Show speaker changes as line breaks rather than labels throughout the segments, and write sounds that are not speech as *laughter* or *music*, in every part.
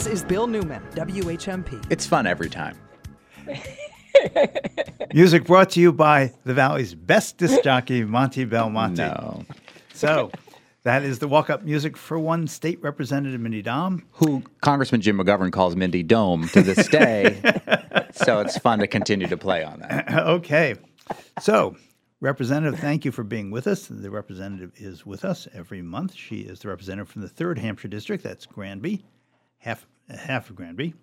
This is Bill Newman, WHMP.
It's fun every time. *laughs*
Music brought to you by the Valley's best disc jockey, Monty Belmonte.
No.
So that is the walk up music for one state representative, Mindy Domb.
Who Congressman Jim McGovern calls Mindy Dome to this day. *laughs* so it's fun to continue to play on that. *clears throat*
okay. So, Representative, thank you for being with us. The representative is with us every month. She is the representative from the 3rd Hampshire District. That's Granby, half, half of Granby,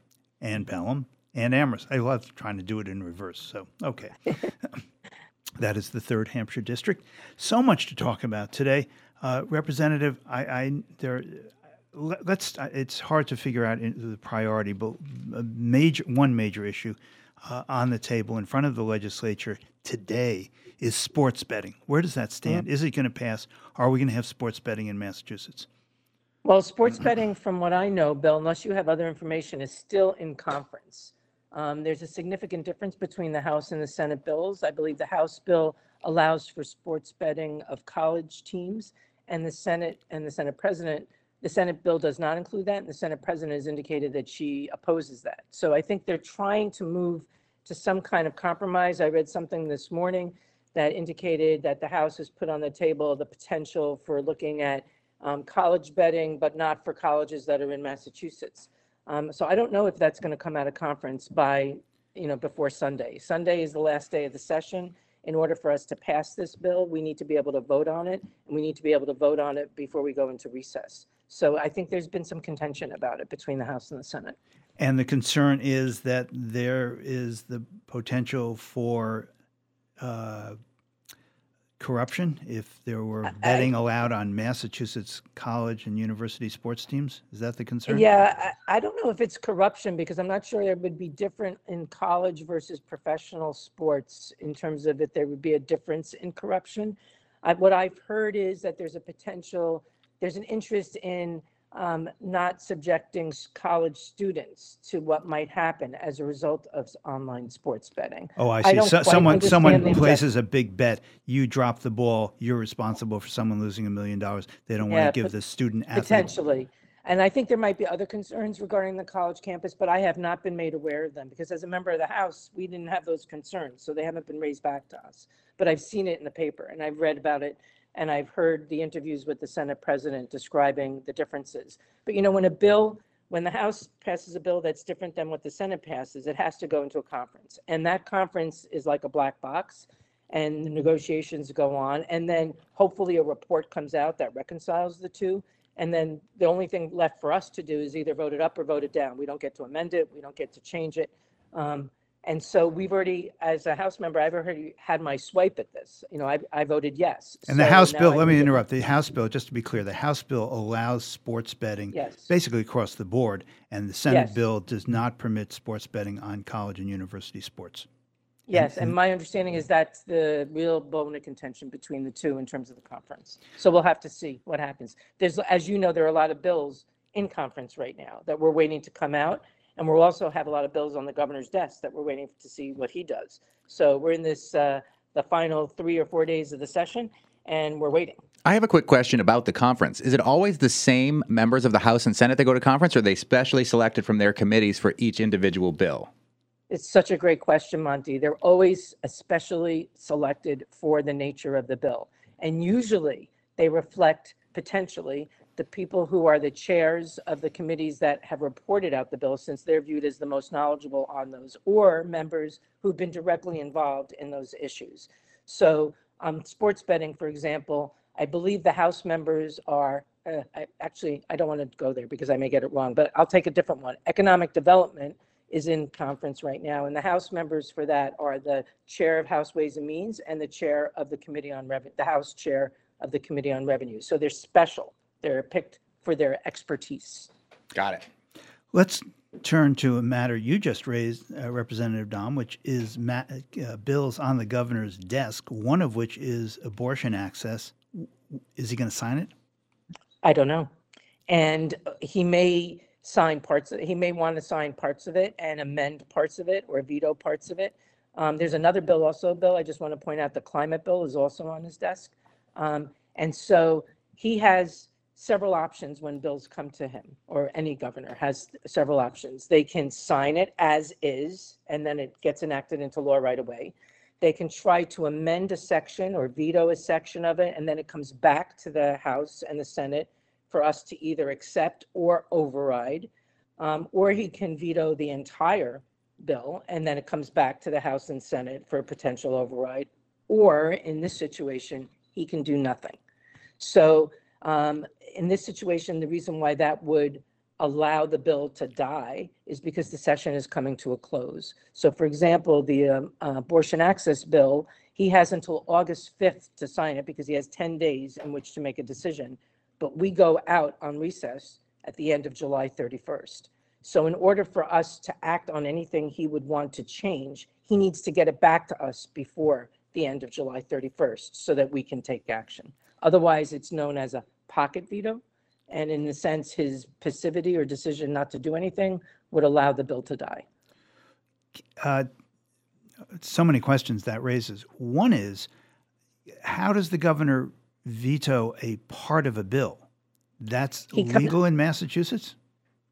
and Pelham, and Amherst. I love trying to do it in reverse. So, okay. *laughs* that is the 3rd Hampshire District. So much to talk about today. Uh, Representative, I, I there let- let's it's hard to figure out the priority but major one major issue uh, on the table in front of the legislature today is sports betting where does that stand is it going to pass are we going to have sports betting in massachusetts
Well, sports betting, from what I know, Bill, unless you have other information, is still in conference. Um, There's a significant difference between the House and the Senate bills. I believe the House bill allows for sports betting of college teams, and the Senate and the Senate President, the Senate bill does not include that, and the Senate President has indicated that she opposes that. So I think they're trying to move to some kind of compromise. I read something this morning that indicated that the House has put on the table the potential for looking at um, college betting, but not for colleges that are in Massachusetts. Um, so I don't know if that's going to come out of conference by, you know, before Sunday. Sunday is the last day of the session. In order for us to pass this bill, we need to be able to vote on it, and we need to be able to vote on it before we go into recess. So I think there's been some contention about it between the House and the Senate.
and the concern is that there is the potential for uh, corruption if there were betting allowed on massachusetts college and university sports teams is that the concern
Yeah, I, I don't know if it's corruption because I'm not sure there would be different in college versus professional sports in terms of that there would be a difference in corruption. I, what I've heard is that there's a potential, there's an interest in um, not subjecting s- college students to what might happen as a result of s- online sports betting.
Oh, I
I
see.
don't
So,
quite
someone
understand
someone
object-
places a big bet. You drop the ball. You're responsible for someone losing a million dollars. They don't
Yeah,
want to give
pot-
the student athlete.
Potentially. And I think there might be other concerns regarding the college campus, but I have not been made aware of them because as a member of the House, we didn't have those concerns, so they haven't been raised back to us. But I've seen it in the paper and I've read about it and I've heard the interviews with the Senate president describing the differences. But you know, when a bill, when the House passes a bill that's different than what the Senate passes, it has to go into a conference. And that conference is like a black box and the negotiations go on. And then hopefully a report comes out that reconciles the two. And then the only thing left for us to do is either vote it up or vote it down. We don't get to amend it. We don't get to change it. Um, and so we've already, as a House member, I've already had my swipe at this. You know, I, I voted yes.
And the House bill.
I
Let me interrupt. The House bill, just to be clear, the House bill allows sports betting
Yes.
basically across the board, and the Senate
Yes.
bill does not permit sports betting on college and university sports.
Yes, and my understanding is that's the real bone of contention between the two in terms of the conference. So we'll have to see what happens. There's, as you know, there are a lot of bills in conference right now that we're waiting to come out. And we'll also have a lot of bills on the governor's desk that we're waiting to see what he does. So we're in this, uh, the final three or four days of the session, and we're waiting.
I have a quick question about the conference. Is it always the same members of the House and Senate that go to conference, or are they specially selected from their committees for each individual bill?
It's such a great question, Monty. They're always especially selected for the nature of the bill. And usually they reflect potentially the people who are the chairs of the committees that have reported out the bill since they're viewed as the most knowledgeable on those, or members who've been directly involved in those issues. So um, sports betting, for example, I believe the House members are, uh, I, actually, I don't want to go there because I may get it wrong, but I'll take a different one. Economic development is in conference right now, and the House members for that are the Chair of House Ways and Means and the Chair of the Committee on Revenue, the House Chair of the Committee on Revenue. So they're special. They're picked for their expertise.
Got it.
Let's turn to a matter you just raised, uh, Representative Domb, which is ma- uh, bills on the governor's desk, one of which is abortion access. Is he going to sign it?
I don't know. And uh, he may sign parts, of it. he may want to sign parts of it and amend parts of it or veto parts of it. Um, there's another bill also, Bill, I just want to point out the climate bill is also on his desk. Um, and so he has several options when bills come to him, or any governor has several options. They can sign it as is, and then it gets enacted into law right away. They can try to amend a section or veto a section of it, and then it comes back to the House and the Senate for us to either accept or override. Um, or he can veto the entire bill, and then it comes back to the House and Senate for a potential override. Or in this situation, he can do nothing. So um, in this situation, the reason why that would allow the bill to die is because the session is coming to a close. So for example, the um, uh, abortion access bill, he has until August 5th to sign it because he has 10 days in which to make a decision. But we go out on recess at the end of July 31st. So in order for us to act on anything he would want to change, he needs to get it back to us before the end of July 31st so that we can take action. Otherwise, it's known as a pocket veto. And in the sense, his passivity or decision not to do anything would allow the bill to die.
Uh, so many questions that raises. One is, how does the governor veto a part of a bill? That's
He comes-
legal in Massachusetts?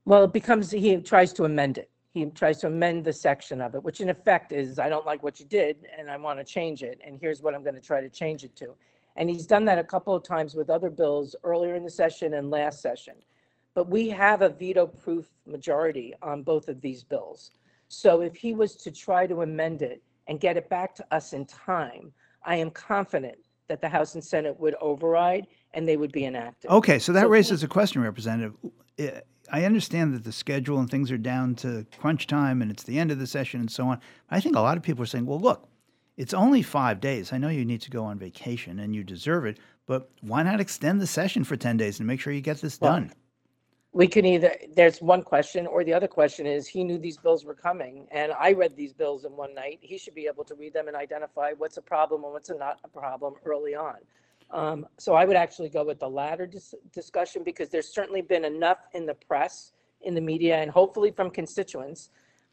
Well, it becomes, he tries to amend it. He tries to amend the section of it, which in effect is, I don't like what you did and I want to change it. And here's what I'm going to try to change it to. And he's done that a couple of times with other bills earlier in the session and last session. But we have a veto-proof majority on both of these bills. So if he was to try to amend it and get it back to us in time, I am confident that the House and Senate would override and they would be enacted.
Okay, so that
So-
raises a question, Representative. I understand that the schedule and things are down to crunch time and it's the end of the session and so on. I think a lot of people are saying, well, look, it's only five days. I know you need to go on vacation and you deserve it, but why not extend the session for 10 days and make sure you get this
Well,
done?
we can either, there's one question, or the other question is, he knew these bills were coming, and I read these bills in one night. He should be able to read them and identify what's a problem and what's a not a problem early on. Um, so I would actually go with the latter dis- discussion, because there's certainly been enough in the press, in the media, and hopefully from constituents,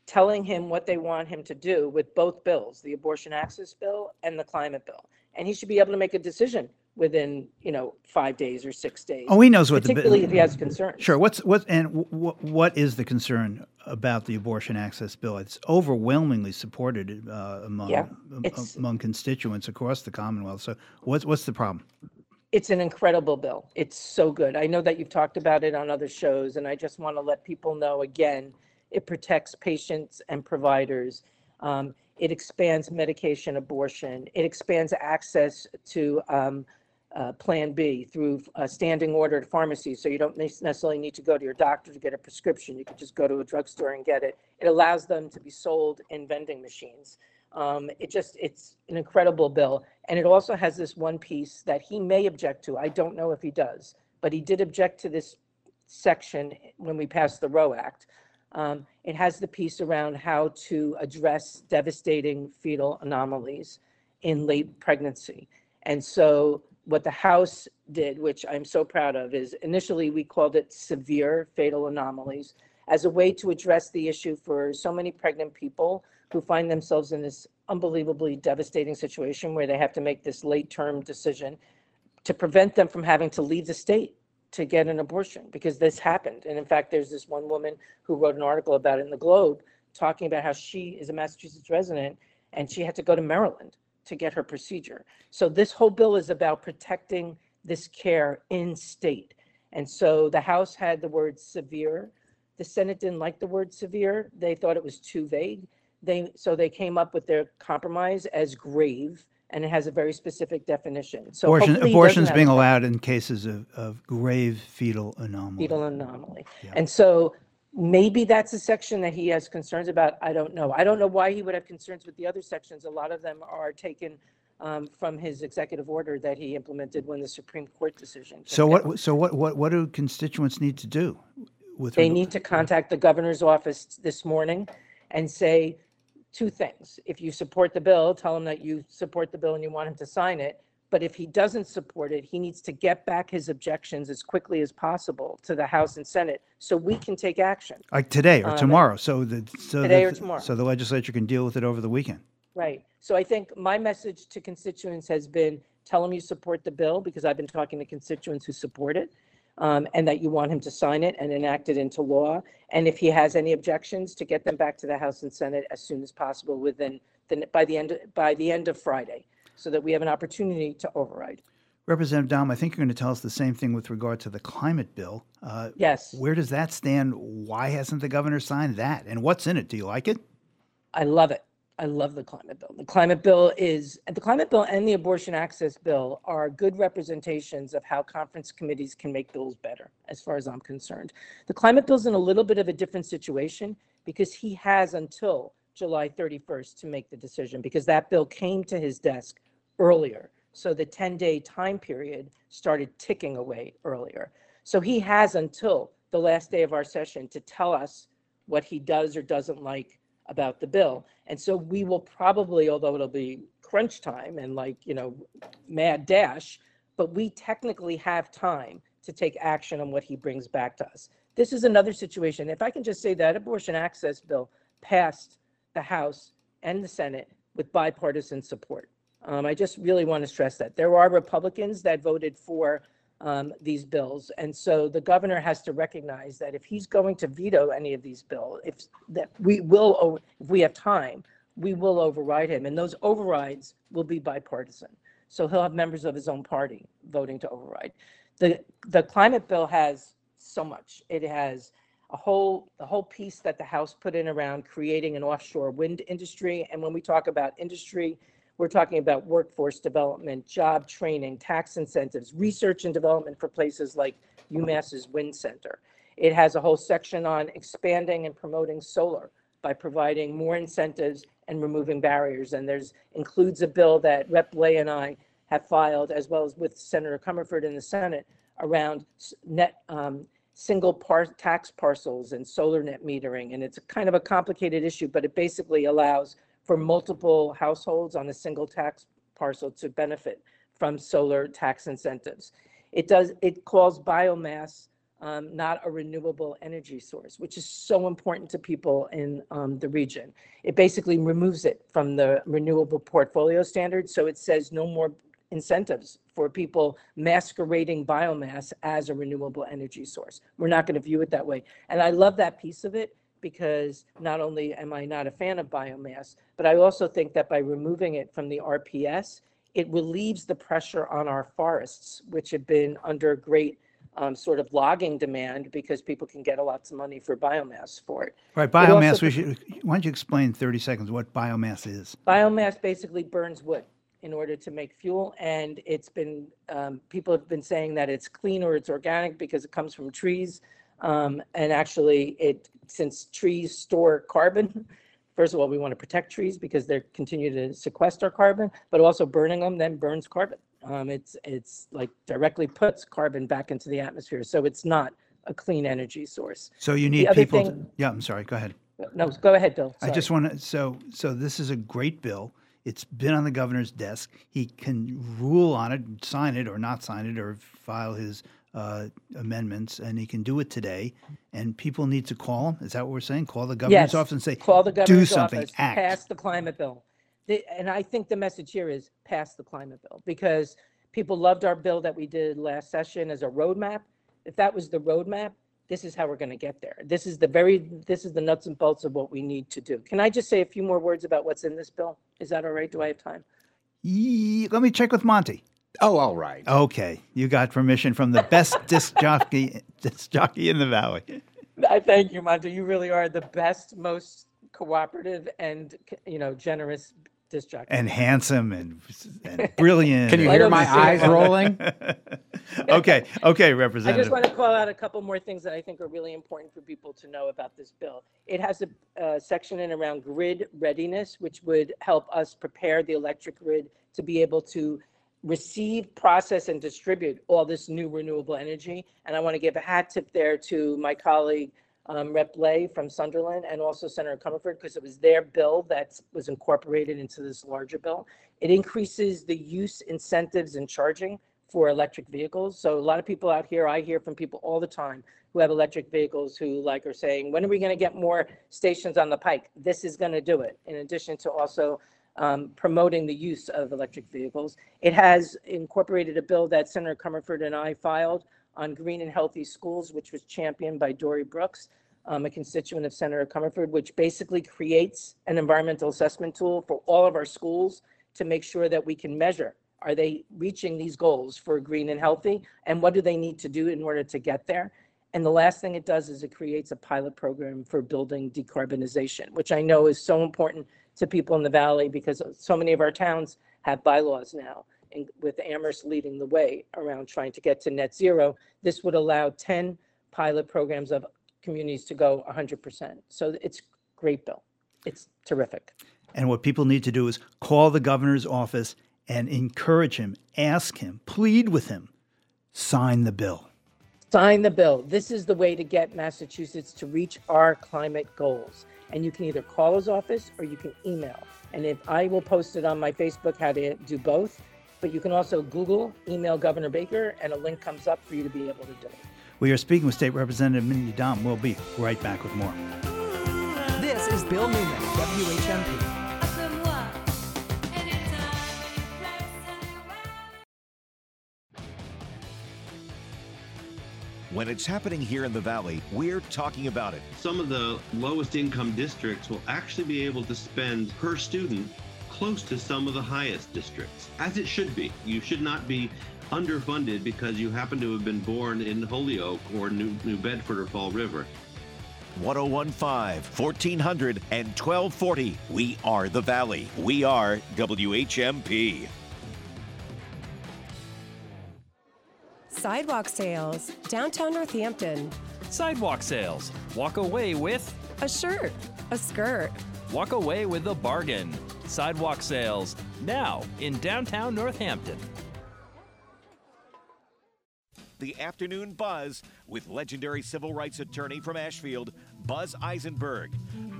telling him what they want him to do with both bills, the abortion access bill and the climate bill. And he should be able to make a decision within, you know, five days or six days.
Oh, he knows what the
Particularly if he has concerns.
Sure. What's what and what what is the concern about the abortion access bill? It's overwhelmingly supported uh, among
Yeah,
among constituents across the Commonwealth. So what's what's the problem?
It's an incredible bill. It's so good. I know that you've talked about it on other shows, and I just want to let people know again, it protects patients and providers. Um, it expands medication abortion. It expands access to um, uh, Plan B through a standing order at pharmacies. So you don't necessarily need to go to your doctor to get a prescription. You can just go to a drugstore and get it. It allows them to be sold in vending machines. Um, it just, it's an incredible bill. And it also has this one piece that he may object to. I don't know if he does, but he did object to this section when we passed the Roe Act. Um, it has the piece around how to address devastating fetal anomalies in late pregnancy. And so what the House did, which I'm so proud of, is initially we called it severe fatal anomalies as a way to address the issue for so many pregnant people who find themselves in this unbelievably devastating situation where they have to make this late term decision to prevent them from having to leave the state to get an abortion because this happened. And in fact, there's this one woman who wrote an article about it in the Globe talking about how she is a Massachusetts resident and she had to go to Maryland to get her procedure. So this whole bill is about protecting this care in state. And so the House had the word severe. The Senate didn't like the word severe. They thought it was too vague. They, so they came up with their compromise as grave, and it has a very specific definition. So
Abortion,
hopefully he
abortion's
doesn't
being
a
allowed in cases of, of grave fetal anomaly.
fetal anomaly.
Yeah.
And so maybe that's a section that he has concerns about. I don't know. I don't know why he would have concerns with the other sections. A lot of them are taken um, from his executive order that he implemented when the Supreme Court decision. came
So
down.
what so what, what what do constituents need to do with
They
reg-
need to contact the governor's office this morning and say two things. If you support the bill, tell him that you support the bill and you want him to sign it. But if he doesn't support it, he needs to get back his objections as quickly as possible to the House and Senate so we can take action.
like today or
um,
tomorrow so that so
Today
that,
or tomorrow.
so the legislature can deal with it over the weekend.
Right. So I think my message to constituents has been, tell them you support the bill, because I've been talking to constituents who support it. Um, and that you want him to sign it and enact it into law. And if he has any objections, to get them back to the House and Senate as soon as possible within, the by the end, by the end of Friday, so that we have an opportunity to override.
Representative Domb, I think you're going to tell us the same thing with regard to the climate bill. Uh,
Yes.
Where does that stand? Why hasn't the governor signed that? And what's in it? Do you like it?
I love it. I love the climate bill. The climate bill is, the climate bill and the abortion access bill are good representations of how conference committees can make bills better, as far as I'm concerned. The climate bill's in a little bit of a different situation because he has until July 31st to make the decision, because that bill came to his desk earlier. So the 10-day time period started ticking away earlier. So he has until the last day of our session to tell us what he does or doesn't like about the bill. And so we will probably, although it'll be crunch time and like, you know, mad dash, but we technically have time to take action on what he brings back to us. This is another situation. If I can just say that abortion access bill passed the House and the Senate with bipartisan support. Um, I just really want to stress that. There are Republicans that voted for um, these bills. And so the governor has to recognize that if he's going to veto any of these bills, if that we will, if we have time, we will override him. And those overrides will be bipartisan. So he'll have members of his own party voting to override. The, the climate bill has so much. It has a whole, the whole piece that the House put in around creating an offshore wind industry. And when we talk about industry, we're talking about workforce development, job training, tax incentives, research and development for places like UMass's Wind Center. It has a whole section on expanding and promoting solar by providing more incentives and removing barriers. And there's, includes a bill that Rep. Blais and I have filed, as well as with Senator Comerford in the Senate, around net, um, single par, tax parcels and solar net metering. And it's kind of a complicated issue, but it basically allows for multiple households on a single tax parcel to benefit from solar tax incentives. It does, it calls biomass um, not a renewable energy source, which is so important to people in um, the region. It basically removes it from the renewable portfolio standards. So it says no more incentives for people masquerading biomass as a renewable energy source. We're not going to view it that way. And I love that piece of it because not only am I not a fan of biomass, but I also think that by removing it from the RPS, it relieves the pressure on our forests, which have been under great um, sort of logging demand because people can get a lots of money for biomass for it.
Right,
It also
biomass. We should. Why don't you explain in 30 seconds what biomass is?
Biomass basically burns wood in order to make fuel, and it's been, um, people have been saying that it's clean or it's organic because it comes from trees. Um, and actually, it, since trees store carbon, first of all, we want to protect trees because they continue to sequester carbon, but also burning them then burns carbon. Um, it's, it's like directly puts carbon back into the atmosphere, so it's not a clean energy source.
So you need
other
people. to-
thing-
yeah, I'm sorry. Go ahead.
No, go ahead, Bill.
I
Sorry.
just want to. So, so this is a great bill. It's been on the governor's desk. He can rule on it, sign it or not sign it, or file his uh, amendments, and he can do it today. And people need to call him. Is that what we're saying? Call the governor's
Yes.
office and say,
Call the
"Do
governor's
something,
office,
act."
pass the climate bill. The- And I think the message here is pass the climate bill because people loved our bill that we did last session as a roadmap. If that was the roadmap, this is how we're going to get there. This is the very, this is the nuts and bolts of what we need to do. Can I just say a few more words about what's in this bill? Is that all right? Do I have time?
Yee- Let me check with Monty.
Oh, all right.
Okay, you got permission from the best *laughs* disc jockey, disc jockey in the valley.
I thank you, Monty. You really are the best, most cooperative and, you know, generous disc jockey.
and handsome and, and brilliant.
Can you hear my eyes rolling? *laughs*
okay, okay, Representative.
I just want to call out a couple more things that I think are really important for people to know about this bill. It has a uh, section in around grid readiness, which would help us prepare the electric grid to be able to receive, process, and distribute all this new renewable energy. And I want to give a hat tip there to my colleague, um, Rep. Blais from Sunderland, and also Senator Comerford, because it was their bill that was incorporated into this larger bill. It increases the use incentives and charging for electric vehicles. So a lot of people out here, I hear from people all the time who have electric vehicles who like are saying, when are we going to get more stations on the pike? This is going to do it. In addition to also um, promoting the use of electric vehicles. It has incorporated a bill that Senator Comerford and I filed on green and healthy schools, which was championed by Dory Brooks, um, a constituent of Senator Comerford, which basically creates an environmental assessment tool for all of our schools to make sure that we can measure, are they reaching these goals for green and healthy? And what do they need to do in order to get there? And the last thing it does is it creates a pilot program for building decarbonization, which I know is so important to people in the valley because so many of our towns have bylaws now. And with Amherst leading the way around trying to get to net zero, this would allow 10 pilot programs of communities to go 100%. So it's great bill. It's terrific.
And what people need to do is call the governor's office and encourage him, ask him, plead with him, sign the bill.
Sign the bill. This is the way to get Massachusetts to reach our climate goals. And you can either call his office or you can email. And if I will post it on my Facebook how to do both, but you can also Google, email Governor Baker, and a link comes up for you to be able to do it.
We are speaking with State Representative Mindy Domb. We'll be right back with more.
This is Bill Newman, WHMP.
When it's happening here in the Valley, we're talking about it.
Some of the lowest income districts will actually be able to spend per student close to some of the highest districts, as it should be. You should not be underfunded because you happen to have been born in Holyoke or New, New Bedford or Fall River.
1015, 1400, and 1240. We are the Valley. We are WHMP.
Sidewalk sales, downtown Northampton.
Sidewalk sales. Walk away with
A shirt, a skirt.
Walk away with a bargain. Sidewalk sales. Now in downtown Northampton.
The Afternoon Buzz with legendary civil rights attorney from Ashfield, Buzz Eisenberg.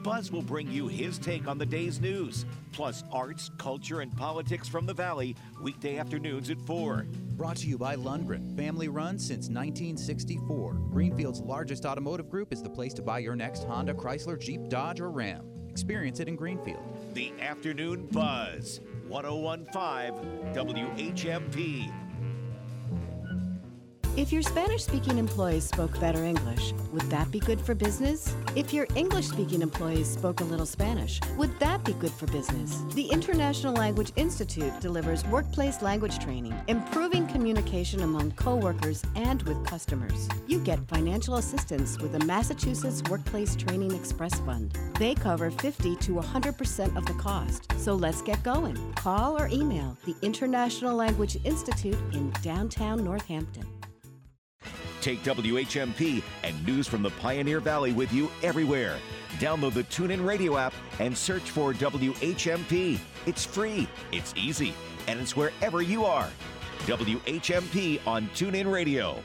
Buzz will bring you his take on the day's news, plus arts, culture, and politics from the Valley, weekday afternoons at 4.
Brought to you by Lundgren, family run since 1964. Greenfield's largest automotive group is the place to buy your next Honda, Chrysler, Jeep, Dodge, or Ram. Experience it in Greenfield.
The Afternoon Buzz, 1015 WHMP.
If your Spanish speaking employees spoke better English, would that be good for business? If your English speaking employees spoke a little Spanish, would that be good for business? The International Language Institute delivers workplace language training, improving communication among coworkers and with customers. You get financial assistance with the Massachusetts Workplace Training Express Fund. They cover 50 to 100% of the cost. So let's get going. Call or email the International Language Institute in downtown Northampton.
Take WHMP and news from the Pioneer Valley with you everywhere. Download the TuneIn Radio app and search for WHMP. It's free, it's easy, and it's wherever you are. WHMP on TuneIn Radio.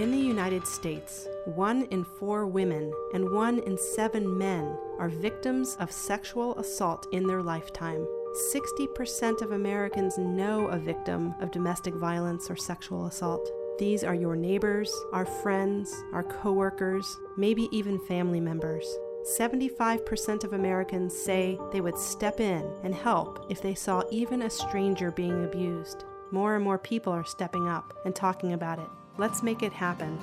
In the United States, one in four women and one in seven men are victims of sexual assault in their lifetime. 60% of Americans know a victim of domestic violence or sexual assault. These are your neighbors, our friends, our coworkers, maybe even family members. 75% of Americans say they would step in and help if they saw even a stranger being abused. More and more people are stepping up and talking about it. Let's make it happen.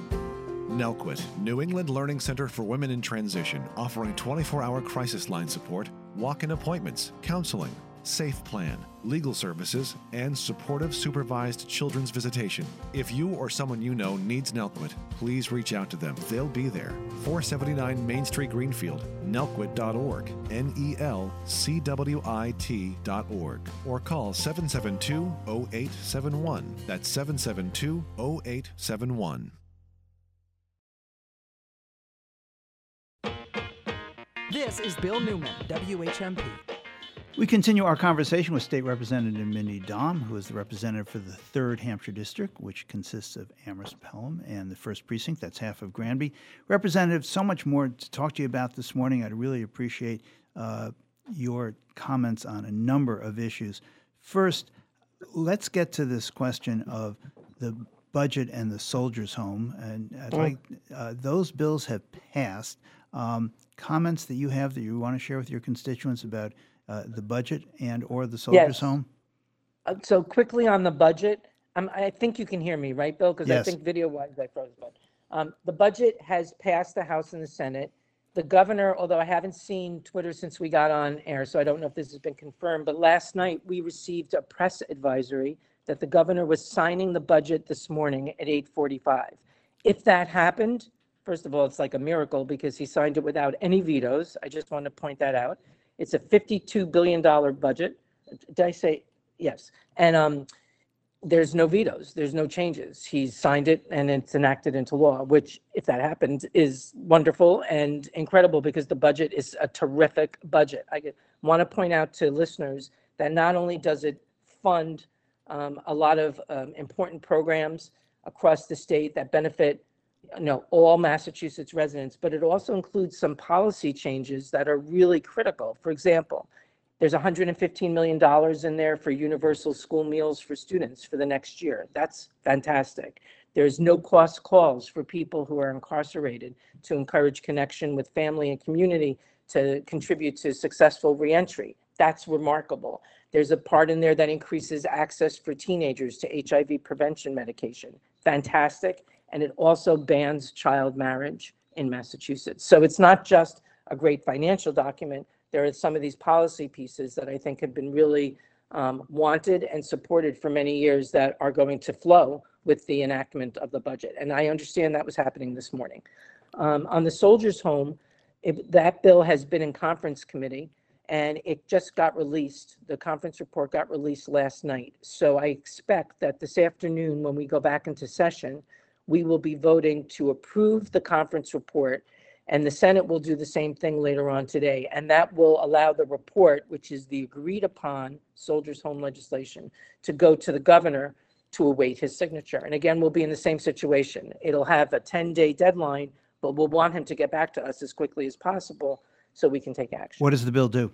NELCWIT, New England Learning Center for Women in Transition, offering 24 hour crisis line support, walk in appointments, counseling, safe plan, legal services, and supportive supervised children's visitation. If you or someone you know needs NELCWIT, please reach out to them. They'll be there. 479 Main Street, Greenfield, nelcwit.org, N E L C W I T.org, or call 772 0871. That's 772 0871.
This is Bill Newman, WHMP.
We continue our conversation with State Representative Mindy Domb, who is the representative for the 3rd Hampshire District, which consists of Amherst Pelham and the 1st Precinct, that's half of Granby. Representative, so much more to talk to you about this morning. I'd really appreciate uh, your comments on a number of issues. First, let's get to this question of the budget and the soldiers' home. And I'd
Mm.
like uh, those bills have passed. Um, comments that you have that you want to share with your constituents about uh, the budget and or the soldiers'
Yes.
home?
Uh, So quickly on the budget, Um, I think you can hear me, right, Bill? Because I
Yes.
think video-wise I froze, but, um, the budget has passed the House and the Senate. The governor, although I haven't seen Twitter since we got on air, so I don't know if this has been confirmed, but last night we received a press advisory that the governor was signing the budget this morning at 8:45. If that happened, first of all, it's like a miracle because he signed it without any vetoes. I just want to point that out. It's a $52 billion budget. Did I say, yes? And, um, there's no vetoes, there's no changes. He's signed it and it's enacted into law, which, if that happens, is wonderful and incredible because the budget is a terrific budget. I want to point out to listeners that not only does it fund um, a lot of um, important programs across the state that benefit you know, all Massachusetts residents, but it also includes some policy changes that are really critical. For example, there's $115 million in there for universal school meals for students for the next year. That's fantastic. There's no cost calls for people who are incarcerated to encourage connection with family and community to contribute to successful reentry. That's remarkable. There's a part in there that increases access for teenagers to HIV prevention medication. Fantastic. And it also bans child marriage in Massachusetts. So it's not just a great financial document. There are some of these policy pieces that I think have been really um, wanted and supported for many years that are going to flow with the enactment of the budget. And I understand that was happening this morning. Um, on the soldiers' home, it, that bill has been in conference committee and it just got released. The conference report got released last night. So I expect that this afternoon, when we go back into session, we will be voting to approve the conference report and the Senate will do the same thing later on today. And that will allow the report, which is the agreed upon soldiers' home legislation, to go to the governor to await his signature. And again, we'll be in the same situation. It'll have a 10-day deadline, but we'll want him to get back to us as quickly as possible so we can take action.
What does the bill do?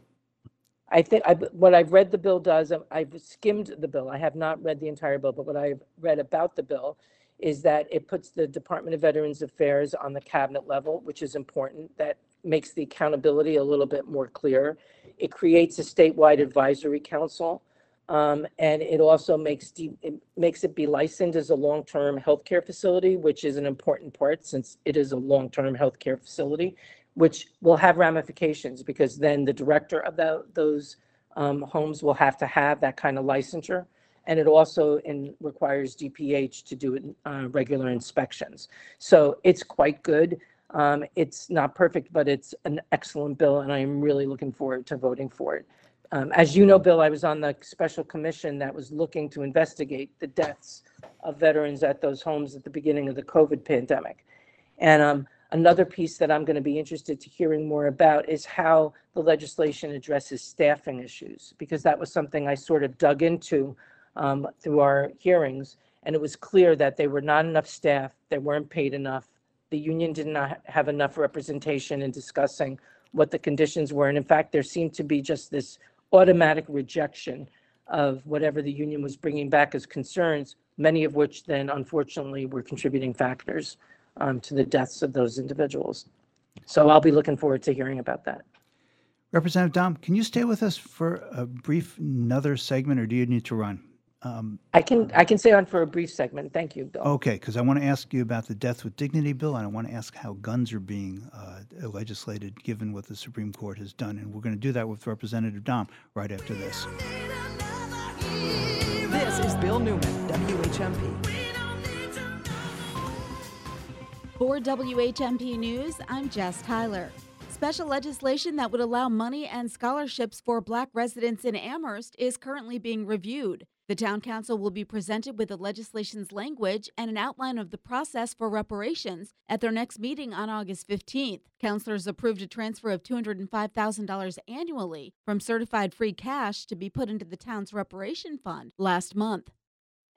I think, I, what I've read the bill does, I've skimmed the bill. I have not read the entire bill, but what I've read about the bill is that it puts the Department of Veterans Affairs on the cabinet level, which is important. That makes the accountability a little bit more clear. It creates a statewide advisory council. Um, and it also makes, de- it makes it be licensed as a long-term healthcare facility, which is an important part since it is a long-term healthcare facility, which will have ramifications because then the director of tho- those um, homes will have to have that kind of licensure. And it also in, requires DPH to do uh, regular inspections. So it's quite good. Um, it's not perfect, but it's an excellent bill, and I am really looking forward to voting for it. Um, as you know, Bill, I was on the special commission that was looking to investigate the deaths of veterans at those homes at the beginning of the COVID pandemic. And um, another piece that I'm going to be interested to hearing more about is how the legislation addresses staffing issues, because that was something I sort of dug into um, through our hearings, and it was clear that there were not enough staff, they weren't paid enough. The union did not have enough representation in discussing what the conditions were, and in fact, there seemed to be just this automatic rejection of whatever the union was bringing back as concerns, many of which then unfortunately were contributing factors um, to the deaths of those individuals. So I'll be looking forward to hearing about that.
Representative Domb, can you stay with us for a brief another segment, or do you need to run? Um,
I can, I can stay on for a brief segment. Thank you, Bill.
Okay, because I want to ask you about the Death with Dignity bill, and I want to ask how guns are being uh, legislated, given what the Supreme Court has done. And we're going to do that with Representative Domb right after this.
This is Bill Newman, WHMP.
For WHMP News, I'm Jess Tyler. Special legislation that would allow money and scholarships for black residents in Amherst is currently being reviewed. The town council will be presented with the legislation's language and an outline of the process for reparations at their next meeting on August 15th. Councilors approved a transfer of $205,000 annually from certified free cash to be put into the town's reparation fund last month.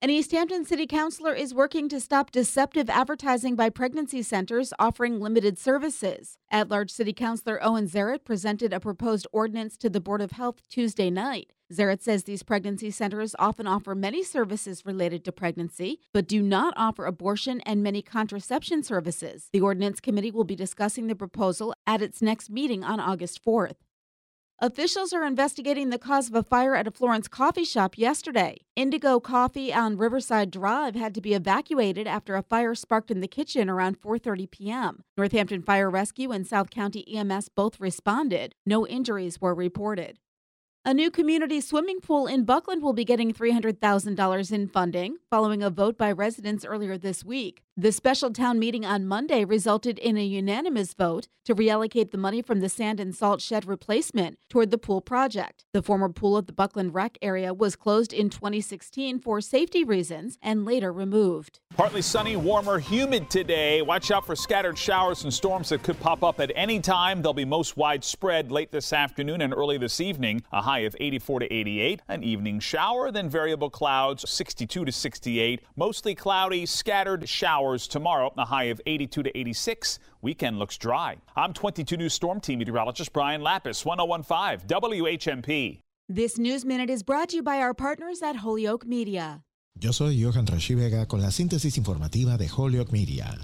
An Easthampton city councilor is working to stop deceptive advertising by pregnancy centers offering limited services. At large city councilor Owen Zaret presented a proposed ordinance to the Board of Health Tuesday night. Zaret says these pregnancy centers often offer many services related to pregnancy, but do not offer abortion and many contraception services. The Ordinance Committee will be discussing the proposal at its next meeting on August 4th. Officials are investigating the cause of a fire at a Florence coffee shop yesterday. Indigo Coffee on Riverside Drive had to be evacuated after a fire sparked in the kitchen around 4:30 p.m. Northampton Fire Rescue and South County EMS both responded. No injuries were reported. A new community swimming pool in Buckland will be getting $300,000 in funding following a vote by residents earlier this week. The special town meeting on Monday resulted in a unanimous vote to reallocate the money from the sand and salt shed replacement toward the pool project. The former pool at the Buckland Rec area was closed in 2016 for safety reasons and later removed.
Partly sunny, warmer, humid today. Watch out for scattered showers and storms that could pop up at any time. They'll be most widespread late this afternoon and early this evening. A high of 84 to 88. An evening shower, then variable clouds 62 to 68. Mostly cloudy, scattered showers tomorrow, a high of 82 to 86. Weekend looks dry. I'm 22 News Storm Team meteorologist Brian Lapis, 1015 WHMP.
This News Minute is brought to you by our partners at Holyoke Media.
Yo soy Johan Rashi Vega con la síntesis informativa de Holyoke Media.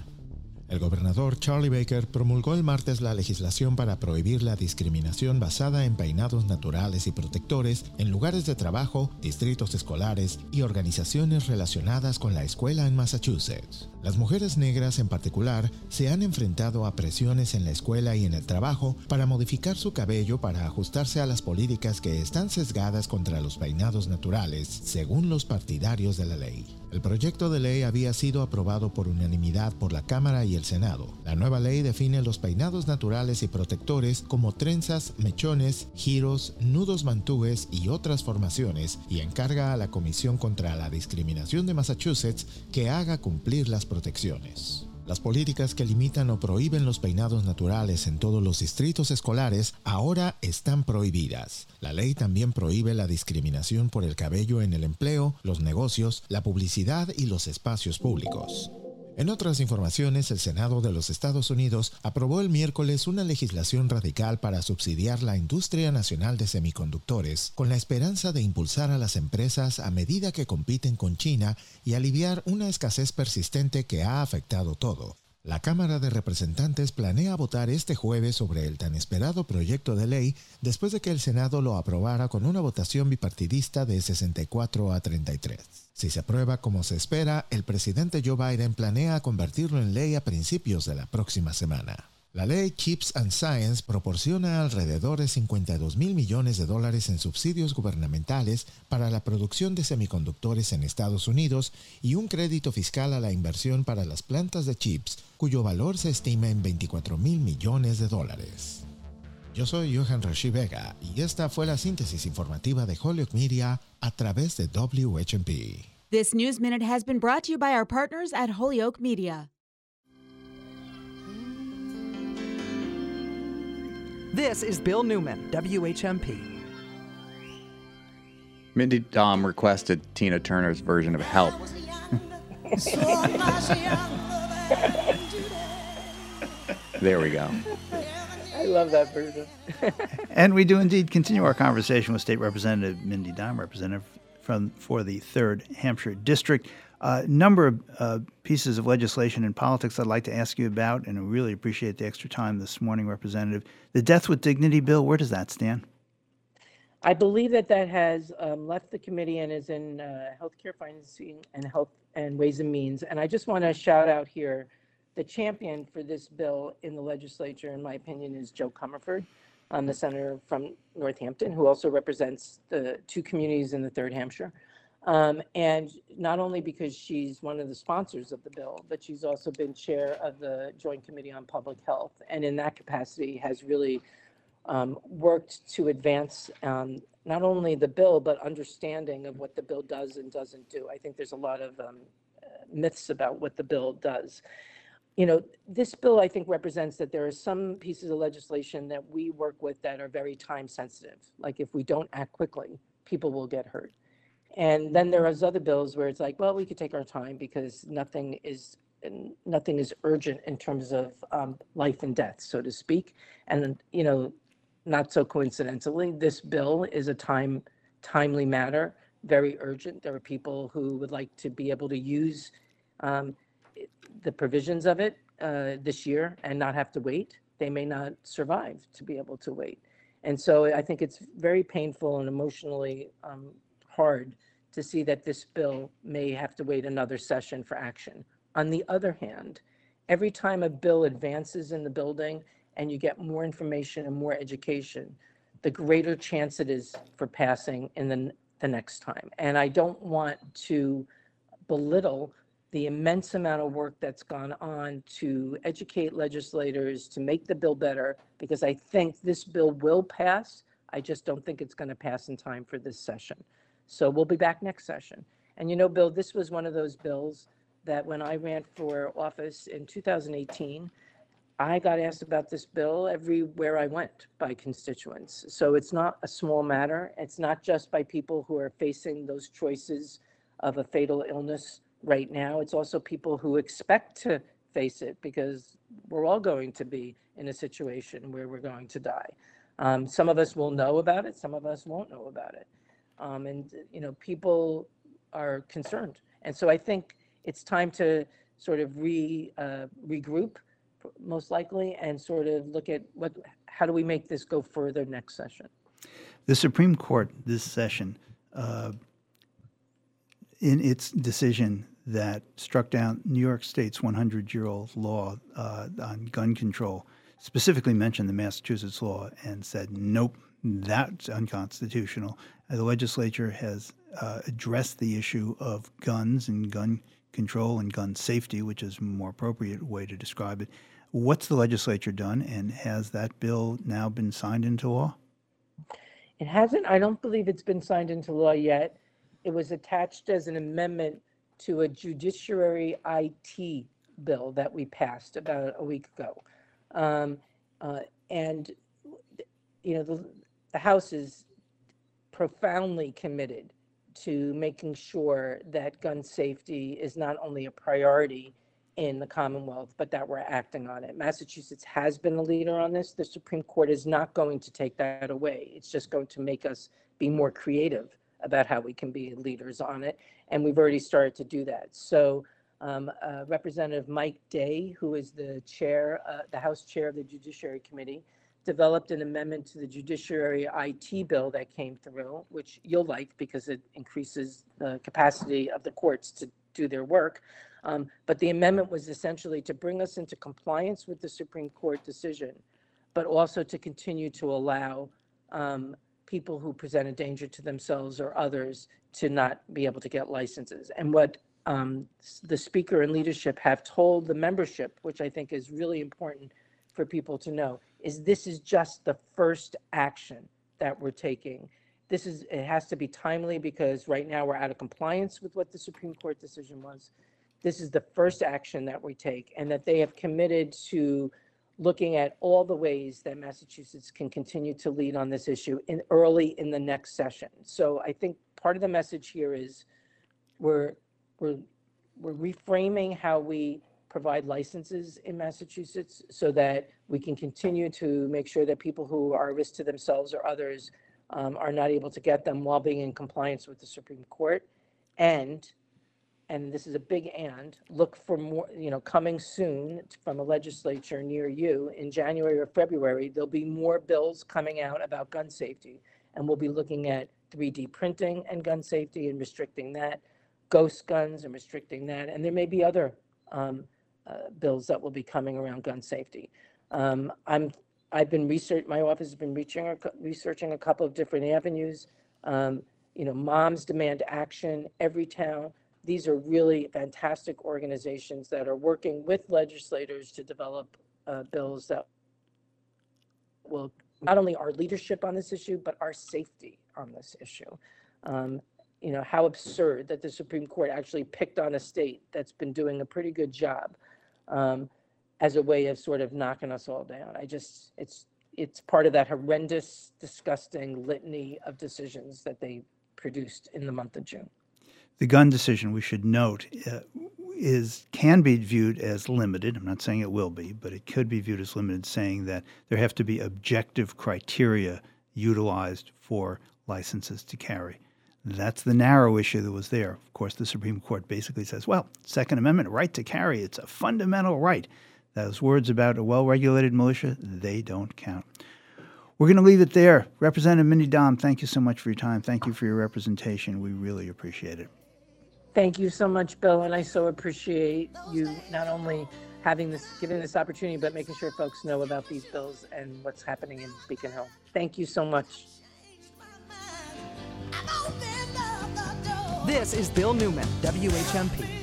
El gobernador Charlie Baker promulgó el martes la legislación para prohibir la discriminación basada en peinados naturales y protectores en lugares de trabajo, distritos escolares y organizaciones relacionadas con la escuela en Massachusetts. Las mujeres negras en particular se han enfrentado a presiones en la escuela y en el trabajo para modificar su cabello para ajustarse a las políticas que están sesgadas contra los peinados naturales, según los partidarios de la ley. El proyecto de ley había sido aprobado por unanimidad por la Cámara y el Senado. La nueva ley define los peinados naturales y protectores como trenzas, mechones, giros, nudos mantúes y otras formaciones y encarga a la Comisión contra la Discriminación de Massachusetts que haga cumplir las protecciones. Las políticas que limitan o prohíben los peinados naturales en todos los distritos escolares ahora están prohibidas. La ley también prohíbe la discriminación por el cabello en el empleo, los negocios, la publicidad y los espacios públicos. En otras informaciones, el Senado de los Estados Unidos aprobó el miércoles una legislación radical para subsidiar la industria nacional de semiconductores, con la esperanza de impulsar a las empresas a medida que compiten con China y aliviar una escasez persistente que ha afectado todo. La Cámara de Representantes planea votar este jueves sobre el tan esperado proyecto de ley después de que el Senado lo aprobara con una votación bipartidista de 64 a 33. Si se aprueba como se espera, el presidente Joe Biden planea convertirlo en ley a principios de la próxima semana. La ley Chips and Science proporciona alrededor de 52 mil millones de dólares en subsidios gubernamentales para la producción de semiconductores en Estados Unidos y un crédito fiscal a la inversión para las plantas de chips, cuyo valor se estima en 24 mil millones de dólares. Yo soy Johan Rashi Vega y esta fue la síntesis informativa de Holyoke Media a través de WHMP.
This News Minute has been brought to you by our partners at Holyoke Media.
This is Bill Newman, WHMP.
Mindy Domb requested Tina Turner's version of Help. *laughs* there we go.
I love that version. *laughs*
and we do indeed continue our conversation with State Representative Mindy Domb, representative from for the Third Hampshire District. A uh, number of uh, pieces of legislation and politics I'd like to ask you about, and I really appreciate the extra time this morning, Representative. The Death with Dignity bill, where does that stand?
I believe that that has um, left the committee and is in uh, healthcare financing and health and ways and means. And I just want to shout out here the champion for this bill in the legislature, in my opinion, is Jo Comerford, um, the senator from Northampton, who also represents the two communities in the Third Hampshire. Um, and not only because she's one of the sponsors of the bill, but she's also been chair of the Joint Committee on Public Health, and in that capacity has really um, worked to advance um, not only the bill but understanding of what the bill does and doesn't do. I think there's a lot of um, myths about what the bill does. You know, this bill I think represents that there are some pieces of legislation that we work with that are very time sensitive. Like if we don't act quickly, people will get hurt. And then there are other bills where it's like, well, we could take our time because nothing is nothing is urgent in terms of um, life and death, so to speak. And you know, not so coincidentally, this bill is a time timely matter, very urgent. There are people who would like to be able to use um, the provisions of it uh, this year and not have to wait. They may not survive to be able to wait. And so I think it's very painful and emotionally um, hard to see that this bill may have to wait another session for action. On the other hand, every time a bill advances in the building and you get more information and more education, the greater chance it is for passing in the, the next time. And I don't want to belittle the immense amount of work that's gone on to educate legislators to make the bill better, because I think this bill will pass. I just don't think it's going to pass in time for this session. So we'll be back next session. And you know, Bill, this was one of those bills that when I ran for office in 2018, I got asked about this bill everywhere I went by constituents. So it's not a small matter. It's not just by people who are facing those choices of a fatal illness right now. It's also people who expect to face it because we're all going to be in a situation where we're going to die. Um, some of us will know about it, some of us won't know about it. Um, and, you know, people are concerned. And so I think it's time to sort of re, uh, regroup, most likely, and sort of look at what, how do we make this go further next session?
The Supreme Court this session, uh, in its decision that struck down New York State's 100 year old law uh, on gun control, specifically mentioned the Massachusetts law and said, nope, that's unconstitutional. Uh, the legislature has uh, addressed the issue of guns and gun control and gun safety, which is a more appropriate way to describe it. What's the legislature done, and has that bill now been signed into law?
It hasn't. I don't believe it's been signed into law yet. It was attached as an amendment to a judiciary IT bill that we passed about a week ago. Um, uh, and, you know, the, the House is profoundly committed to making sure that gun safety is not only a priority in the Commonwealth, but that we're acting on it. Massachusetts has been a leader on this. The Supreme Court is not going to take that away. It's just going to make us be more creative about how we can be leaders on it. And we've already started to do that. So um, uh, Representative Mike Day, who is the chair, uh, the House chair of the Judiciary Committee, developed an amendment to the Judiciary IT bill that came through, which you'll like because it increases the capacity of the courts to do their work. Um, but the amendment was essentially to bring us into compliance with the Supreme Court decision, but also to continue to allow um, people who present a danger to themselves or others to not be able to get licenses. And what um, the speaker and leadership have told the membership, which I think is really important for people to know, is this is just the first action that we're taking. This is, it has to be timely because right now we're out of compliance with what the Supreme Court decision was. This is the first action that we take and that they have committed to looking at all the ways that Massachusetts can continue to lead on this issue in early in the next session. So I think part of the message here is we're we're we're reframing how we provide licenses in Massachusetts so that we can continue to make sure that people who are a risk to themselves or others um, are not able to get them while being in compliance with the Supreme Court. And, and this is a big and, look for more, you know, coming soon from a legislature near you in January or February, there'll be more bills coming out about gun safety. And we'll be looking at 3D printing and gun safety and restricting that, ghost guns and restricting that. And there may be other um, uh, bills that will be coming around gun safety. Um, I'm, I've been research, my office has been reaching, researching a couple of different avenues. Um, you know, Moms Demand Action, Everytown. These are really fantastic organizations that are working with legislators to develop uh, bills that will not only our leadership on this issue, but our safety on this issue. Um, you know, how absurd that the Supreme Court actually picked on a state that's been doing a pretty good job um, as a way of sort of knocking us all down. I just, it's, it's part of that horrendous, disgusting litany of decisions that they produced in the month of June.
The gun decision, we should note, uh, is can be viewed as limited. I'm not saying it will be, but it could be viewed as limited, saying that there have to be objective criteria utilized for licenses to carry. That's the narrow issue that was there. Of course, the Supreme Court basically says, well, Second Amendment right to carry, it's a fundamental right. Those words about a well regulated militia, they don't count. We're going to leave it there. Representative Mindy Domb, thank you so much for your time. Thank you for your representation. We really appreciate it.
Thank you so much, Bill, and I so appreciate you not only having this, giving this opportunity, but making sure folks know about these bills and what's happening in Beacon Hill. Thank you so much.
This is Bill Newman, WHMP.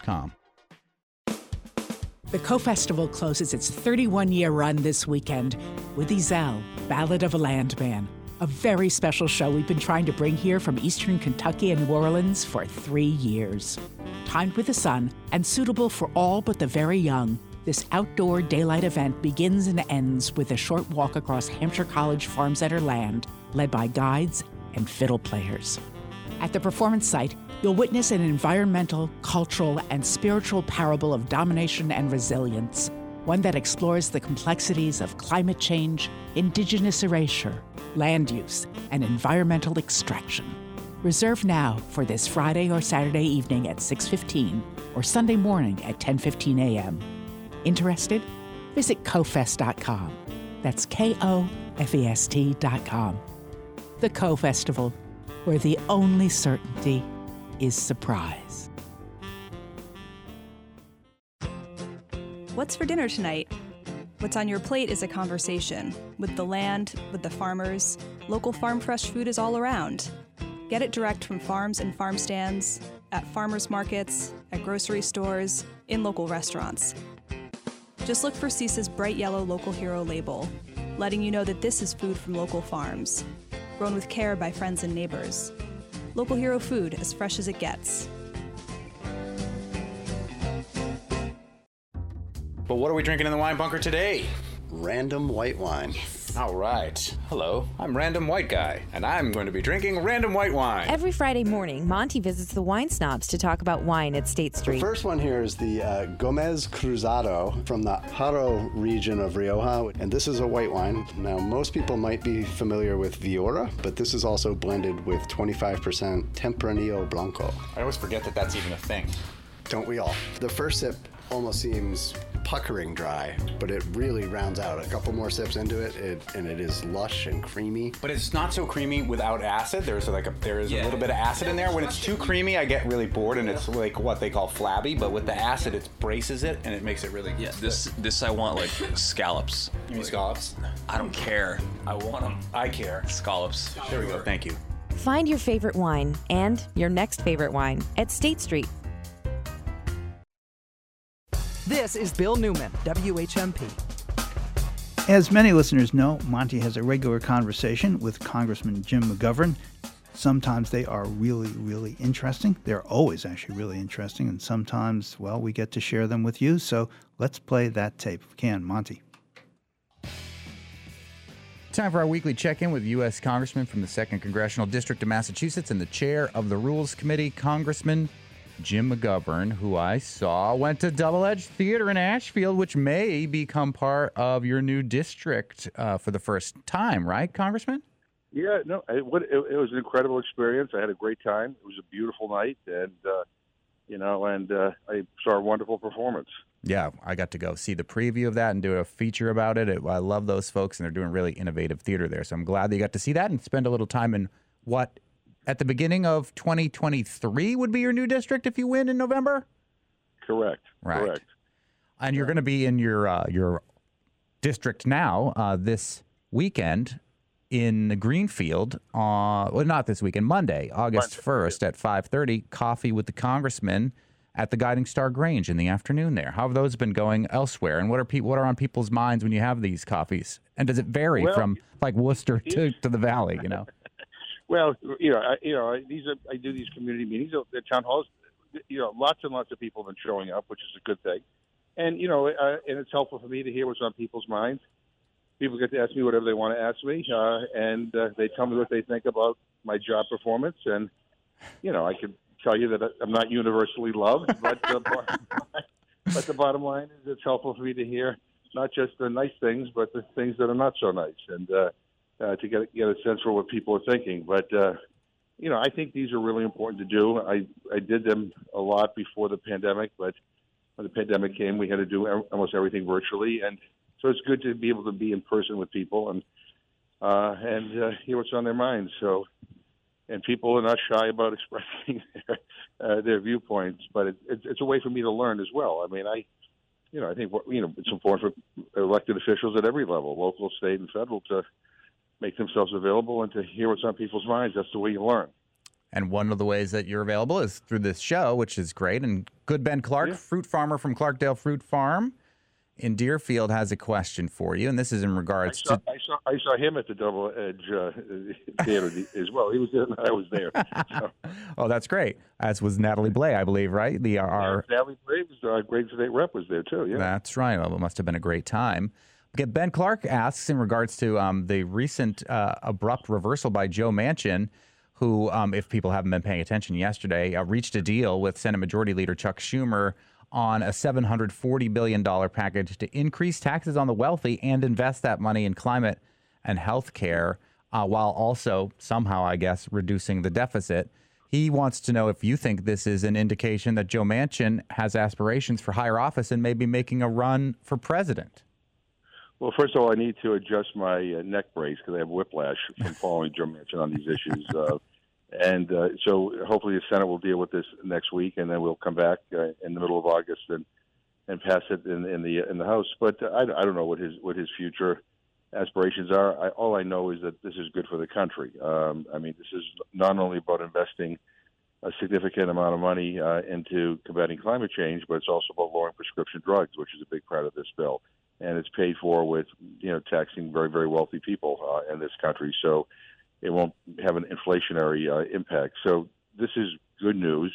The KO Festival closes its 31 year run this weekend with Ezell, Ballad of a Landman, a very special show we've been trying to bring here from eastern Kentucky and New Orleans for three years. Timed with the sun and suitable for all but the very young, this outdoor daylight event begins and ends with a short walk across Hampshire College Farm Center land, led by guides and fiddle players. At the performance site, you'll witness an environmental, cultural, and spiritual parable of domination and resilience, one that explores the complexities of climate change, indigenous erasure, land use, and environmental extraction. Reserve now for this Friday or Saturday evening at 6:15 or Sunday morning at 10:15 a.m. Interested? Visit kofest.com. That's K O F E S T.com. The KO Festival, where the only certainty is surprise.
What's for dinner tonight? What's on your plate is a conversation with the land, with the farmers. Local farm fresh food is all around. Get it direct from farms and farm stands, at farmers markets, at grocery stores, in local restaurants. Just look for CISA's bright yellow local hero label, letting you know that this is food from local farms, grown with care by friends and neighbors. Local hero food as fresh as it gets.
But what are we drinking in the wine bunker today?
Random white wine.
All right. Hello, I'm Random White Guy, and I'm going to be drinking random white wine.
Every Friday morning, Monty visits the wine snobs to talk about wine at State Street.
The first one here is the uh, Gomez Cruzado from the Haro region of Rioja, and this is a white wine. Now, most people might be familiar with Viura, but this is also blended with 25% Tempranillo Blanco.
I always forget that that's even a thing.
Don't we all? The first sip almost seems puckering dry, but it really rounds out. A couple more sips into it, it and it is lush and creamy.
But it's not so creamy without acid. There's like a there is a little bit of acid in there. When it's too creamy, I get really bored, and it's like what they call flabby. But with the acid, it braces it, and it makes it really
Yeah, this this I want like scallops.
You mean scallops?
I don't care. I want them.
I care.
Scallops.
There we go. Thank you.
Find your favorite wine and your next favorite wine at State Street.
This is Bill Newman, WHMP.
As many listeners know, Monty has a regular conversation with Congressman Jim McGovern. Sometimes they are really, really interesting. They're always actually really interesting, and sometimes, well, we get to share them with you. So let's play that tape. if we Can Monty?
Time for our weekly check in with U.S. Congressman from the 2nd Congressional District of Massachusetts and the chair of the Rules Committee, Congressman Jim McGovern, who I saw went to Double Edge Theater in Ashfield, which may become part of your new district uh, for the first time, right, Congressman?
Yeah, no, it, it, it was an incredible experience. I had a great time. It was a beautiful night, and uh, you know, and uh, I saw a wonderful performance.
Yeah, I got to go see the preview of that and do a feature about it. it. I love those folks, and they're doing really innovative theater there. So I'm glad that you got to see that and spend a little time in what, at the beginning of 2023, would be your new district if you win in November.
Correct.
Right.
Correct.
And you're going to be in your uh, your district now uh, this weekend in Greenfield. Uh, well, not this weekend, Monday, August 1st at 5:30. Coffee with the congressman at the Guiding Star Grange in the afternoon. There, how have those been going elsewhere? And what are pe- what are on people's minds when you have these coffees? And does it vary
Well,
from like Worcester to, to the Valley? You know.
Well, you know, I, you know, these are I do these community meetings at town halls. You know, lots and lots of people have been showing up, which is a good thing. And you know, uh, and it's helpful for me to hear what's on people's minds. People get to ask me whatever they want to ask me, uh, and uh, they tell me what they think about my job performance. And you know, I can tell you that I'm not universally loved, *laughs* but the line, but the bottom line is it's helpful for me to hear not just the nice things, but the things that are not so nice, and uh, uh, to get get a sense for what people are thinking. But uh, you know, I think these are really important to do. I I did them a lot before the pandemic, but when the pandemic came, we had to do almost everything virtually, and so it's good to be able to be in person with people and uh, and uh, hear what's on their minds. So, and people are not shy about *laughs* expressing their, uh, their viewpoints, but it, it's it's a way for me to learn as well. I mean, I you know I think you know it's important for elected officials at every level, local, state, and federal, to make themselves available and to hear what's on people's minds. That's the way you learn.
And one of the ways that you're available is through this show, which is great. And good Ben Clark, fruit farmer from Clarkdale Fruit Farm in Deerfield, has a question for you. And this is in
I
regards
saw,
to.
I saw I saw him at the Double Edge uh, theater as well. He was there, and I was there. So, *laughs*
Oh, that's great. As was Natalie Blais, I believe, right? The our
Natalie Braves, our great state rep, was there too. Yeah.
That's right. Well, it must have been a great time. Okay, Ben Clark asks in regards to um, the recent uh, abrupt reversal by Joe Manchin, who, um, if people haven't been paying attention yesterday, uh, reached a deal with Senate Majority Leader Chuck Schumer on a $740 billion package to increase taxes on the wealthy and invest that money in climate and health care, uh, while also somehow, I guess, reducing the deficit. He wants to know if you think this is an indication that Joe Manchin has aspirations for higher office and maybe making a run for president.
Well, first of all, I need to adjust my uh, neck brace because I have whiplash from following Joe Manchin on these issues. Uh, and uh, so hopefully the Senate will deal with this next week, and then we'll come back uh, in the middle of August and and pass it in, in the in the House. But I, I don't know what his what his future aspirations are. I, all I know is that this is good for the country. Um, I mean, this is not only about investing a significant amount of money uh, into combating climate change, but it's also about lowering prescription drugs, which is a big part of this bill. And it's paid for with, you know, taxing very, very wealthy people uh, in this country. So it won't have an inflationary uh, impact. So this is good news.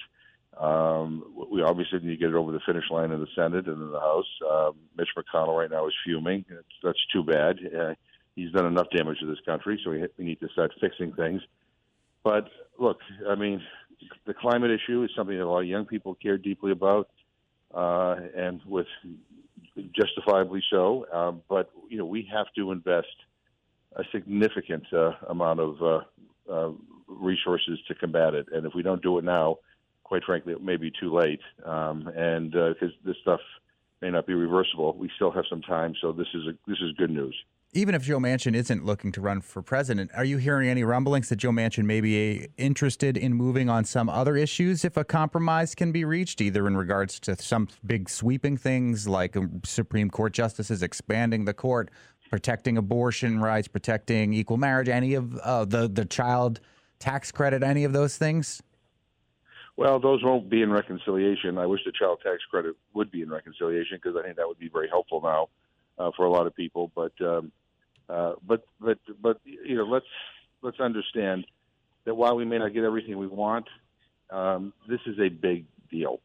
Um, we obviously need to get it over the finish line in the Senate and in the House. Um, Mitch McConnell right now is fuming. It's, that's too bad. Uh, he's done enough damage to this country, so we, we need to start fixing things. But look, I mean, the climate issue is something that a lot of young people care deeply about, uh, and with justifiably so. Um, but you know, we have to invest a significant uh, amount of uh, uh, resources to combat it, and if we don't do it now, quite frankly, it may be too late. Um, and because this stuff may not be reversible, we still have some time. So this is a, this is good news.
Even if Joe Manchin isn't looking to run for president, are you hearing any rumblings that Joe Manchin may be uh, interested in moving on some other issues if a compromise can be reached, either in regards to some big sweeping things like um, Supreme Court justices expanding the court, protecting abortion rights, protecting equal marriage, any of uh, the the child tax credit, any of those things?
Well, those won't be in reconciliation. I wish the child tax credit would be in reconciliation because I think that would be very helpful now uh, for a lot of people. But um, uh, but but but you know, let's let's understand that while we may not get everything we want, um, this is a big deal,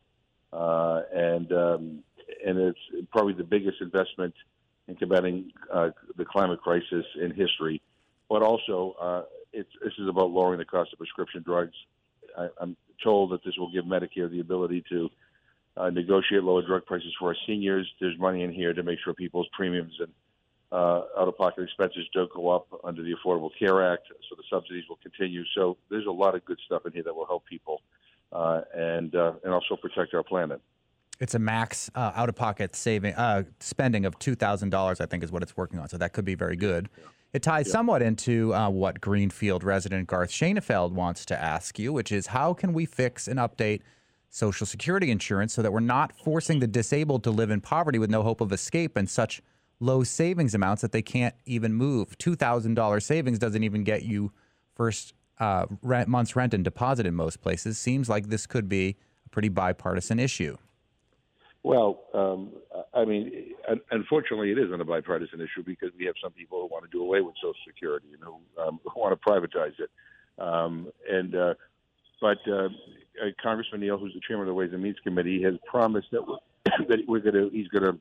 uh, and um, and it's probably the biggest investment in combating uh, the climate crisis in history. But also, uh, it's this is about lowering the cost of prescription drugs. I, I'm told that this will give Medicare the ability to uh, negotiate lower drug prices for our seniors. There's money in here to make sure people's premiums and uh, out-of-pocket expenses don't go up under the Affordable Care Act, so the subsidies will continue. So there's a lot of good stuff in here that will help people uh, and uh, and also protect our planet.
It's a max uh, out-of-pocket saving uh, spending of two thousand dollars, I think, is what it's working on. So that could be very good. It ties somewhat into uh, what Greenfield resident Garth Schoenfeld wants to ask you, which is how can we fix and update Social Security insurance so that we're not forcing the disabled to live in poverty with no hope of escape and such low savings amounts that they can't even move. Two thousand dollars savings doesn't even get you first uh, rent, month's rent and deposit in most places. Seems like this could be a pretty bipartisan issue.
Well, um, I mean, unfortunately, it isn't a bipartisan issue because we have some people who want to do away with Social Security and who, um, who want to privatize it. Um, and uh, but uh, uh, Congressman Neal, who's the chairman of the Ways and Means Committee, has promised that we're, *coughs* that we're going to he's going to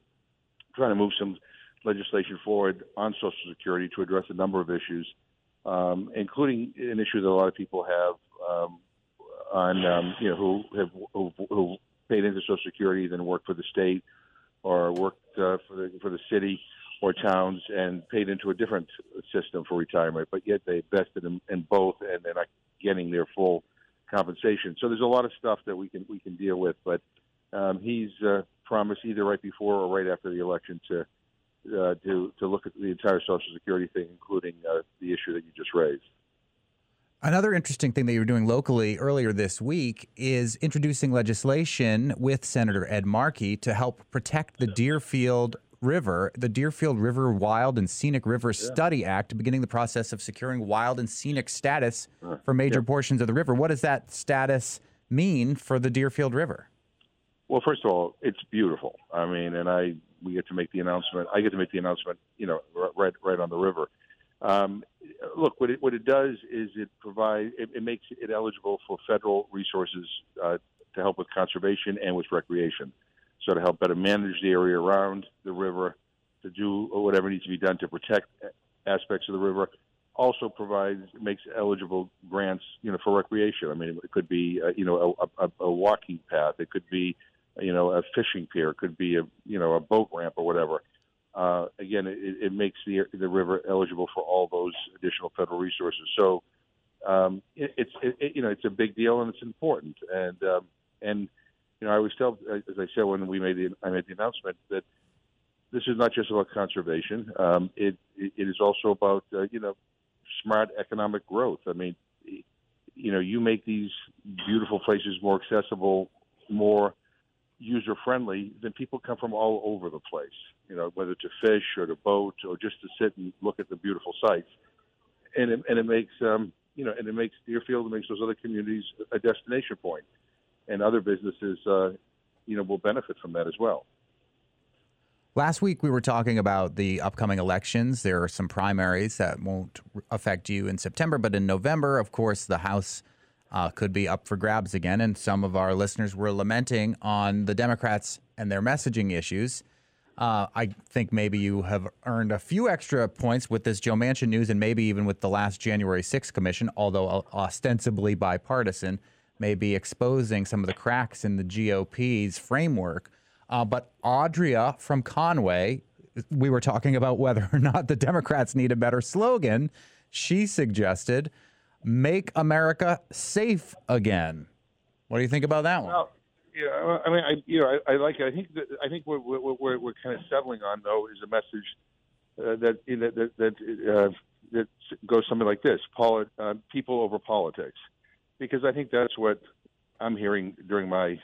try to move some legislation forward on Social Security to address a number of issues, um, including an issue that a lot of people have um, on um, you know who have who, who paid into Social Security then worked for the state or worked uh, for the for the city or towns and paid into a different system for retirement, but yet they invested in, in both and they're not getting their full compensation. So there's a lot of stuff that we can we can deal with, but um, he's uh, promised either right before or right after the election to uh, to to look at the entire Social Security thing, including uh, the issue that you just raised.
Another interesting thing that you were doing locally earlier this week is introducing legislation with Senator Ed Markey to help protect the Deerfield River, the Deerfield River Wild and Scenic River Study Act, beginning the process of securing wild and scenic status for major portions of the river. What does that status mean for the Deerfield River?
Well, first of all, it's beautiful. I mean, and I we get to make the announcement. I get to make the announcement, you know, right right on the river. Um, look, what it what it does is it provides it, it makes it eligible for federal resources uh, to help with conservation and with recreation. So to help better manage the area around the river, to do whatever needs to be done to protect aspects of the river. Also provides makes eligible grants, you know, for recreation. I mean, it could be, uh, you know, a, a, a walking path. It could be, you know, a fishing pier. It could be a, you know, a boat ramp or whatever. Uh, again, it, it makes the the river eligible for all those additional federal resources. So um, it, it's it, you know it's a big deal and it's important. And um, and you know I always tell, as I said when we made the I made the announcement that this is not just about conservation. Um, it it is also about uh, you know smart economic growth. I mean, you know, you make these beautiful places more accessible, more user friendly, then people come from all over the place. You know, whether to fish or to boat or just to sit and look at the beautiful sights, and it, and it makes um, you know, and it makes Deerfield, it makes those other communities a destination point, and other businesses, uh, you know, will benefit from that as well.
Last week, we were talking about the upcoming elections. There are some primaries that won't affect you in September, but in November, of course, the House uh, could be up for grabs again. And some of our listeners were lamenting on the Democrats and their messaging issues. Uh, I think maybe you have earned a few extra points with this Joe Manchin news and maybe even with the last January 6th commission, although ostensibly bipartisan, maybe exposing some of the cracks in the GOP's framework. Uh, but Audria from Conway, we were talking about whether or not the Democrats need a better slogan. She suggested, "Make America safe again." What do you think about that one?
Well, yeah, I mean, I you know, I, I like it. I think that I think what we're, we're, we're kind of settling on though is a message uh, that that that uh, that goes something like this: Poli- uh, people over politics, because I think that's what I'm hearing during my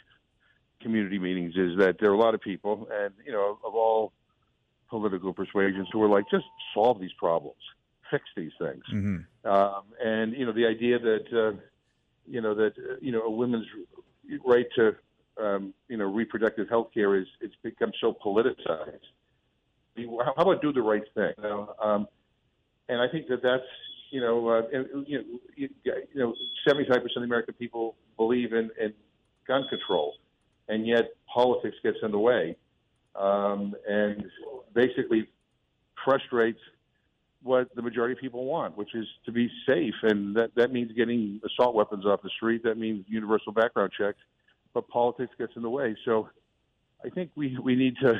community meetings is that there are a lot of people, and you know, of all political persuasions, who are like, just solve these problems, fix these things,
mm-hmm.
um, and you know, the idea that uh, you know that uh, you know a woman's right to um, you know reproductive health care is it's become so politicized. How about do the right thing? You know, um, and I think that that's you know uh, you know you, you know seventy five percent of the American people believe in, in gun control and yet politics gets in the way um, and basically frustrates what the majority of people want, which is to be safe, and that that means getting assault weapons off the street. That means universal background checks, but politics gets in the way. So, I think we we need to,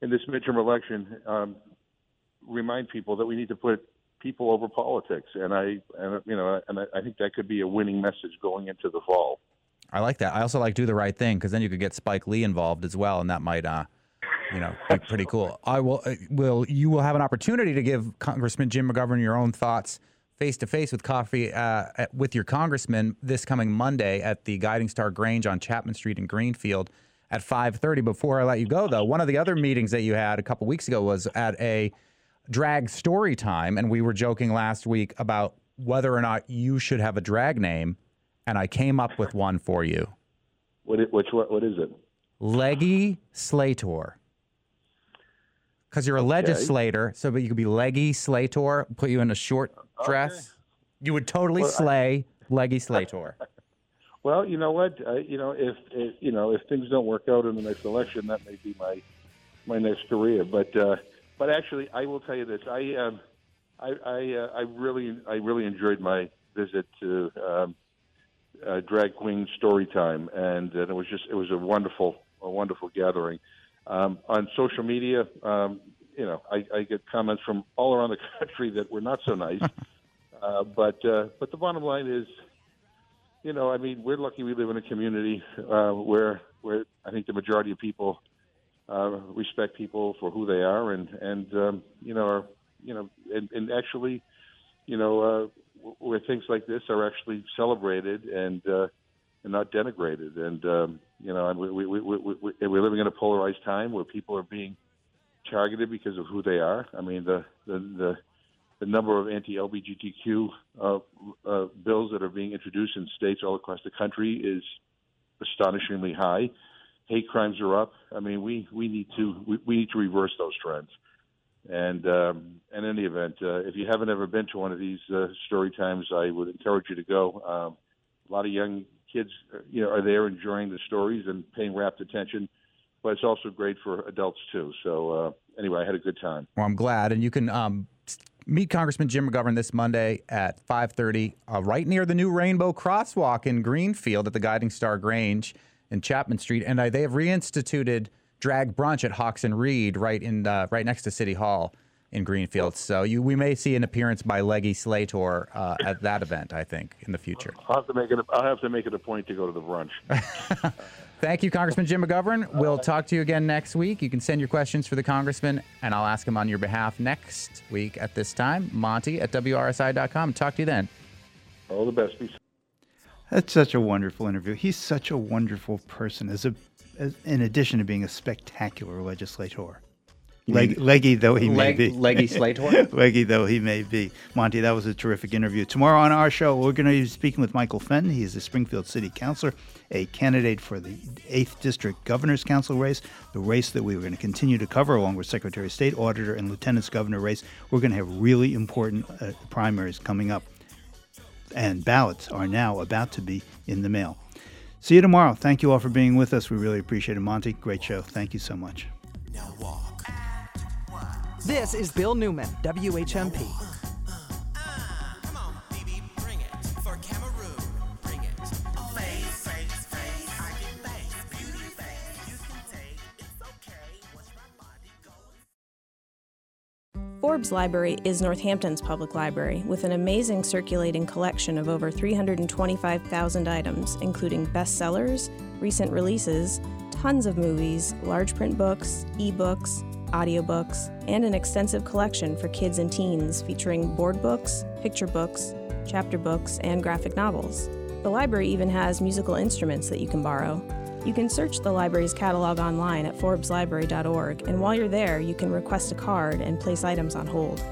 in this midterm election, um, remind people that we need to put people over politics, and I and you know, and I, think that could be a winning message going into the fall.
I like that. I also like do the right thing because then you could get Spike Lee involved as well, and that might, uh, you know, be pretty cool. I will. Uh, will you will have an opportunity to give Congressman Jim McGovern your own thoughts face to face with coffee uh, at, with your congressman this coming Monday at the Guiding Star Grange on Chapman Street in Greenfield at 5:30. Before I let you go, though, one of the other meetings that you had a couple weeks ago was at a drag story time, and we were joking last week about whether or not you should have a drag name and I came up with one for you.
What? It, which? What? What is it?
Leggy Slator. Because you're a
Okay.
legislator, so but you could be leggy Slator. Put you in a short dress. You would totally
Well, I-
slay Leggy Slator. *laughs*
Well, you know what? Uh, you know, if, if you know if things don't work out in the next election, that may be my my next career. But uh, but actually, I will tell you this: I um, I I, uh, I really I really enjoyed my visit to um, uh, drag queen story time, and, uh, it was just it was a wonderful a wonderful gathering. Um, on social media, um, you know, I, I get comments from all around the *laughs* country that were not so nice. *laughs* uh, but uh, but the bottom line is, you know, I mean, we're lucky we live in a community uh, where where I think the majority of people uh, respect people for who they are, and and um, you know, are, you know, and, and actually, you know, uh, where things like this are actually celebrated and uh, and not denigrated. And um, you know, and we, we, we, we, we, we're living in a polarized time where people are being targeted because of who they are. I mean, the the the, the number of anti-LGBTQ uh, uh, bills that are being introduced in states all across the country is astonishingly high. Hate crimes are up. I mean, we we need to we, we need to reverse those trends. And um, in any event, uh, if you haven't ever been to one of these uh, story times, I would encourage you to go. Um, a lot of young kids, uh, you know, are there enjoying the stories and paying rapt attention, but it's also great for adults too. So uh, anyway, I had a good time.
Well, I'm glad, and you can um, meet Congressman Jim McGovern this Monday at 5:30, uh, right near the new Rainbow Crosswalk in Greenfield at the Guiding Star Grange in Chapman Street, and uh, they have reinstituted drag brunch at Hawks and Reed right in uh, right next to City Hall in Greenfield. So you we may see an appearance by Leggy Slator uh, at that event, I think, in the future.
I'll have to make it. I'll have to make it a point to go to the brunch. *laughs*
Thank you, Congressman Jim McGovern. We'll talk to you again next week. You can send your questions for the congressman, and I'll ask him on your behalf next week at this time. Monty at WRSI.com. Talk to you then.
All the best. Be
That's such a wonderful interview. He's such a wonderful person, as a, as, in addition to being a spectacular legislator. Leg, leggy though he may
Leg-
be.
leggy *laughs* Slator?
leggy though he may be. Monty, that was a terrific interview. Tomorrow on our show, we're going to be speaking with Michael Fenton. He is the Springfield City Councilor, a candidate for the 8th District Governor's Council race, the race that we were going to continue to cover along with Secretary of State, Auditor, and Lieutenant's Governor race. We're going to have really important uh, primaries coming up and ballots are now about to be in the mail. See you tomorrow. Thank you all for being with us. We really appreciate it. Monty, great show. Thank you so much.
This is Bill Newman, WHMP.
Forbes Library is Northampton's public library with an amazing circulating collection of over 325,000 items, including bestsellers, recent releases, tons of movies, large print books, ebooks, audiobooks, and an extensive collection for kids and teens featuring board books, picture books, chapter books, and graphic novels. The library even has musical instruments that you can borrow. You can search the library's catalog online at forbeslibrary.org, and while you're there, you can request a card and place items on hold.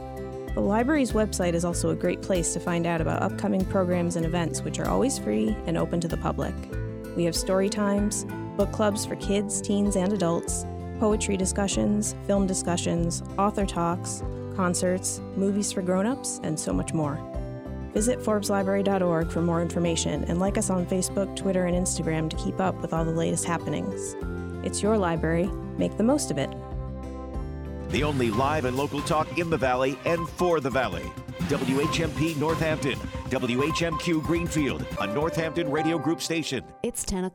The library's website is also a great place to find out about upcoming programs and events, which are always free and open to the public. We have story times, book clubs for kids, teens, and adults, poetry discussions, film discussions, author talks, concerts, movies for grown-ups, and so much more. Visit ForbesLibrary.org for more information and like us on Facebook, Twitter, and Instagram to keep up with all the latest happenings. It's your library. Make the most of it.
The only live and local talk in the Valley and for the Valley. WHMP Northampton, WHMQ Greenfield, a Northampton Radio Group station.
It's 10 o'clock.